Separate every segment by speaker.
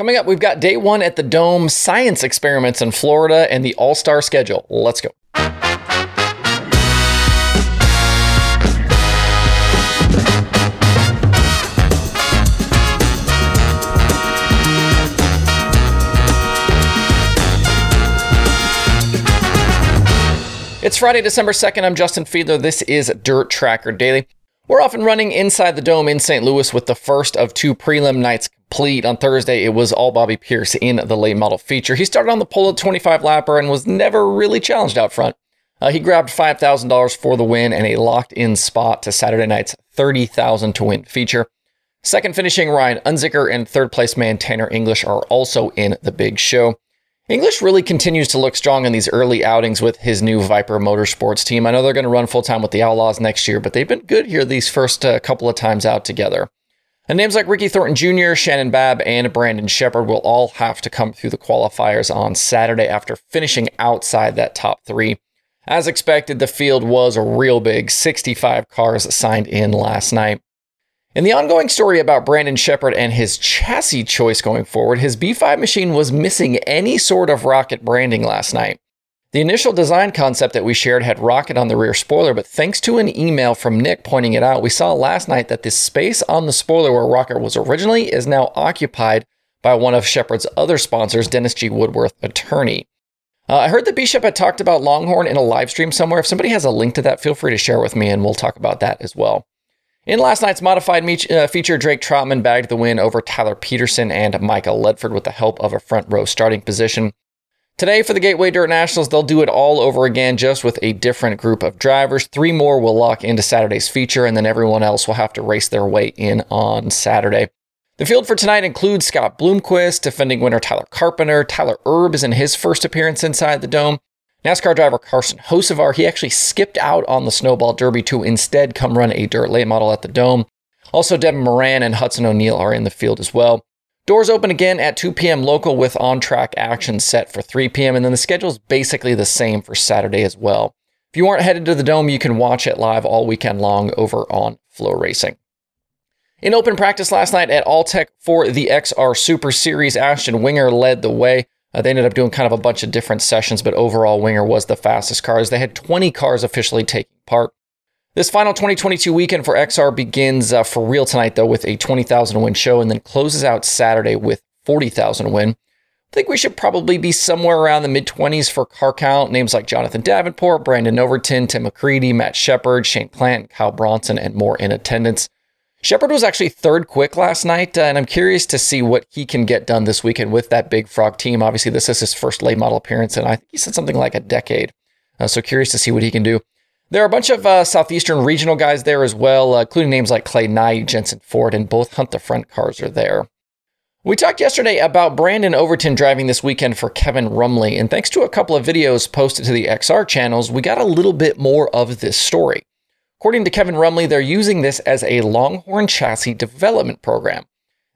Speaker 1: Coming up, we've got day one at the Dome, science experiments in Florida, and the All Star schedule. Let's go. It's Friday, December 2nd. I'm Justin Fiedler. This is Dirt Tracker Daily. We're off and running inside the dome in St. Louis with the first of two prelim nights complete. On Thursday, it was all Bobby Pierce in the late model feature. He started on the pole at 25 lapper and was never really challenged out front. Uh, he grabbed $5,000 for the win and a locked in spot to Saturday night's 30,000 to win feature. Second finishing Ryan Unzicker and third place man Tanner English are also in the big show. English really continues to look strong in these early outings with his new Viper Motorsports team. I know they're going to run full time with the Outlaws next year, but they've been good here these first uh, couple of times out together. And names like Ricky Thornton Jr., Shannon Babb, and Brandon Sheppard will all have to come through the qualifiers on Saturday after finishing outside that top three. As expected, the field was a real big 65 cars signed in last night. In the ongoing story about Brandon Sheppard and his chassis choice going forward, his B5 machine was missing any sort of rocket branding last night. The initial design concept that we shared had rocket on the rear spoiler, but thanks to an email from Nick pointing it out, we saw last night that the space on the spoiler where rocket was originally is now occupied by one of Sheppard's other sponsors, Dennis G. Woodworth, attorney. Uh, I heard that Bishop had talked about Longhorn in a live stream somewhere. If somebody has a link to that, feel free to share with me and we'll talk about that as well. In last night's modified uh, feature, Drake Troutman bagged the win over Tyler Peterson and Micah Ledford with the help of a front row starting position. Today, for the Gateway Dirt Nationals, they'll do it all over again, just with a different group of drivers. Three more will lock into Saturday's feature, and then everyone else will have to race their way in on Saturday. The field for tonight includes Scott Bloomquist, defending winner Tyler Carpenter. Tyler Erb is in his first appearance inside the dome. NASCAR driver Carson Hocevar, he actually skipped out on the Snowball Derby to instead come run a dirt late model at the Dome. Also, Devin Moran and Hudson O'Neal are in the field as well. Doors open again at 2 p.m. local with on track action set for 3 p.m. And then the schedule is basically the same for Saturday as well. If you aren't headed to the Dome, you can watch it live all weekend long over on FloRacing. In open practice last night at Alltech for the XR Super Series, Ashton Winger led the way. Uh, they ended up doing kind of a bunch of different sessions, but overall, Winger was the fastest car as they had 20 cars officially taking part. This final 2022 weekend for XR begins uh, for real tonight, though, with a 20,000 win show and then closes out Saturday with 40,000 win. I think we should probably be somewhere around the mid 20s for car count. Names like Jonathan Davenport, Brandon Overton, Tim McCreadie, Matt Sheppard, Shane Plant, Kyle Bronson, and more in attendance. Sheppard was actually third quick last night, uh, and I'm curious to see what he can get done this weekend with that Big Frog team. Obviously, this is his first late model appearance, and I think he said something like a decade. Uh, so curious to see what he can do. There are a bunch of uh, Southeastern regional guys there as well, uh, including names like Clay Knight, Jensen Ford, and both Hunt the Front cars are there. We talked yesterday about Brandon Overton driving this weekend for Kevin Rumley, and thanks to a couple of videos posted to the XR channels, we got a little bit more of this story. According to Kevin Rumley, they're using this as a Longhorn chassis development program.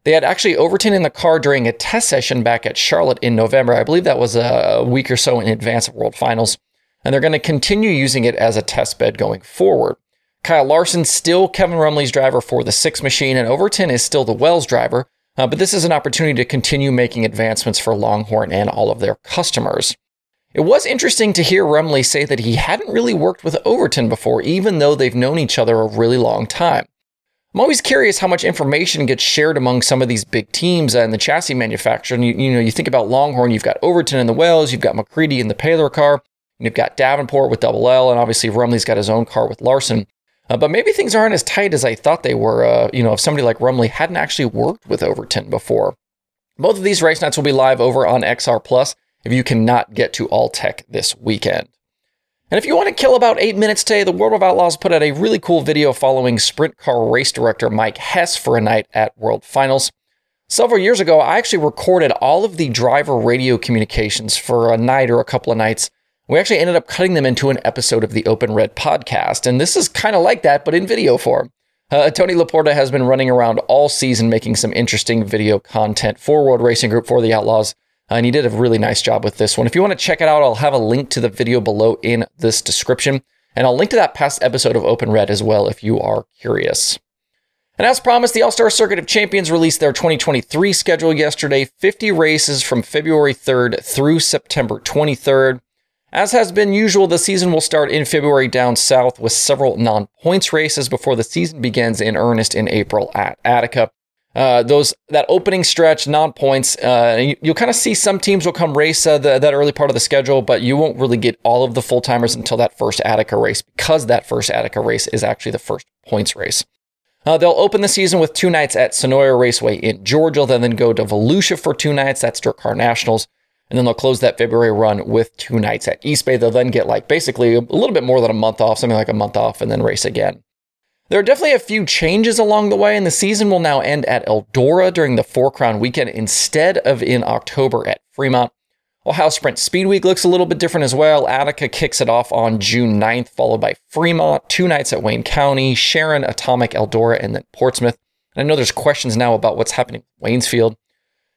Speaker 1: They had actually Overton in the car during a test session back at Charlotte in November. I believe that was a week or so in advance of World Finals. And they're going to continue using it as a test bed going forward. Kyle Larson still Kevin Rumley's driver for the six machine, and Overton is still the Wells driver. Uh, but this is an opportunity to continue making advancements for Longhorn and all of their customers. It was interesting to hear Rumley say that he hadn't really worked with Overton before, even though they've known each other a really long time. I'm always curious how much information gets shared among some of these big teams and the chassis manufacturer. And you, you know, you think about Longhorn, you've got Overton in the Wells, you've got McCreadie in the Paylor car, and you've got Davenport with Double L, and obviously Rumley's got his own car with Larson. Uh, but maybe things aren't as tight as I thought they were. Uh, you know, if somebody like Rumley hadn't actually worked with Overton before. Both of these race nights will be live over on XR Plus if you cannot get to All Tech this weekend. And if you want to kill about eight minutes today, the World of Outlaws put out a really cool video following sprint car race director Mike Hess for a night at World Finals. Several years ago, I actually recorded all of the driver radio communications for a night or a couple of nights. We actually ended up cutting them into an episode of the Open Red podcast, and this is kind of like that, but in video form. Uh, Tony Laporta has been running around all season making some interesting video content for World Racing Group for the Outlaws, and he did a really nice job with this one. If you want to check it out, I'll have a link to the video below in this description. And I'll link to that past episode of Open Red as well if you are curious. And as promised, the All Star Circuit of Champions released their 2023 schedule yesterday 50 races from February 3rd through September 23rd. As has been usual, the season will start in February down south with several non points races before the season begins in earnest in April at Attica. Uh, those that opening stretch non points, uh, you, will kind of see some teams will come race uh, the, that early part of the schedule, but you won't really get all of the full timers until that first Attica race because that first Attica race is actually the first points race. Uh, they'll open the season with two nights at Senoia Raceway in Georgia, then, then go to Volusia for two nights. That's Car Nationals. And then they'll close that February run with two nights at East Bay. They'll then get like basically a little bit more than a month off, something like a month off, and then race again. There are definitely a few changes along the way, and the season will now end at Eldora during the Four Crown weekend instead of in October at Fremont. Ohio Sprint Speed Week looks a little bit different as well. Attica kicks it off on June 9th, followed by Fremont, two nights at Wayne County, Sharon, Atomic, Eldora, and then Portsmouth. And I know there's questions now about what's happening Waynesfield.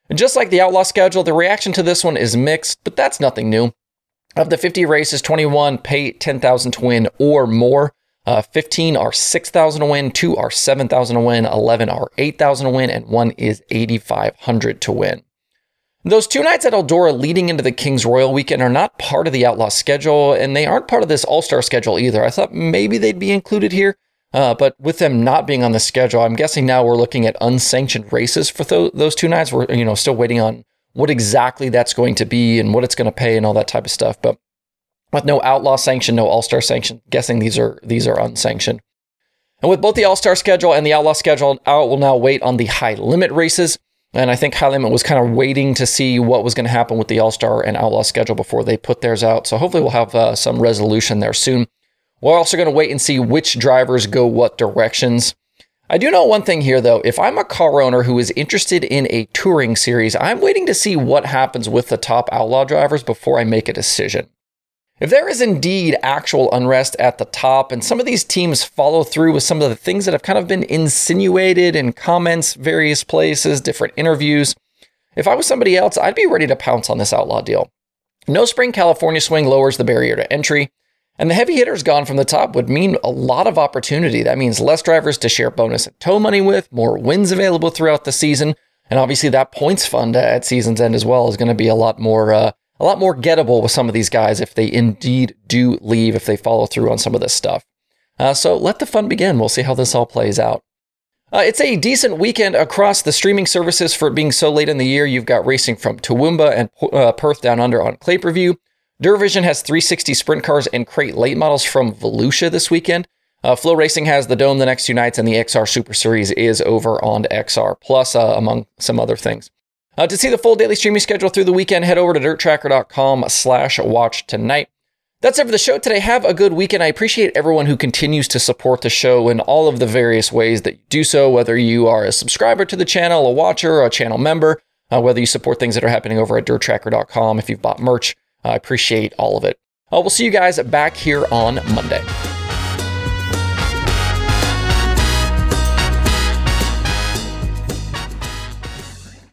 Speaker 1: And just like the Outlaw schedule, the reaction to this one is mixed, but that's nothing new. Of the 50 races, 21 pay 10,000 to win or more. Uh, 15 are 6,000 to win, 2 are 7,000 to win, 11 are 8,000 to win, and 1 is 8,500 to win. Those two nights at Eldora leading into the King's Royal weekend are not part of the Outlaw schedule, and they aren't part of this All Star schedule either. I thought maybe they'd be included here, uh, but with them not being on the schedule, I'm guessing now we're looking at unsanctioned races for th- those two nights. We're you know still waiting on what exactly that's going to be and what it's going to pay and all that type of stuff. But with no Outlaw sanction, no All Star sanction, guessing these are these are unsanctioned. And with both the All Star schedule and the Outlaw schedule out, we'll now wait on the high limit races. And I think High Limit was kind of waiting to see what was going to happen with the All Star and Outlaw schedule before they put theirs out. So hopefully we'll have uh, some resolution there soon. We're also going to wait and see which drivers go what directions. I do know one thing here, though. If I'm a car owner who is interested in a touring series, I'm waiting to see what happens with the top outlaw drivers before I make a decision. If there is indeed actual unrest at the top, and some of these teams follow through with some of the things that have kind of been insinuated in comments, various places, different interviews, if I was somebody else, I'd be ready to pounce on this outlaw deal. No spring California swing lowers the barrier to entry, and the heavy hitters gone from the top would mean a lot of opportunity. That means less drivers to share bonus and tow money with, more wins available throughout the season, and obviously that points fund at season's end as well is going to be a lot more uh, a lot more gettable with some of these guys if they indeed do leave, if they follow through on some of this stuff. Uh, so let the fun begin. We'll see how this all plays out. Uh, it's a decent weekend across the streaming services for it being so late in the year. You've got racing from Toowoomba and uh, Perth down under on Clay Per View. DIRTVision has 360 sprint cars and crate late models from Volusia this weekend. Uh, FloRacing has the Dome the next two nights, and the XR Super Series is over on XR Plus, uh, among some other things. Uh, to see the full daily streaming schedule through the weekend, head over to dirttracker.com slash watch tonight. That's it for the show today. Have a good weekend. I appreciate everyone who continues to support the show in all of the various ways that you do so, whether you are a subscriber to the channel, a watcher, a channel member, uh, whether you support things that are happening over at dirttracker.com, if you've bought merch. I appreciate all of it. Uh, we'll see you guys back here on Monday.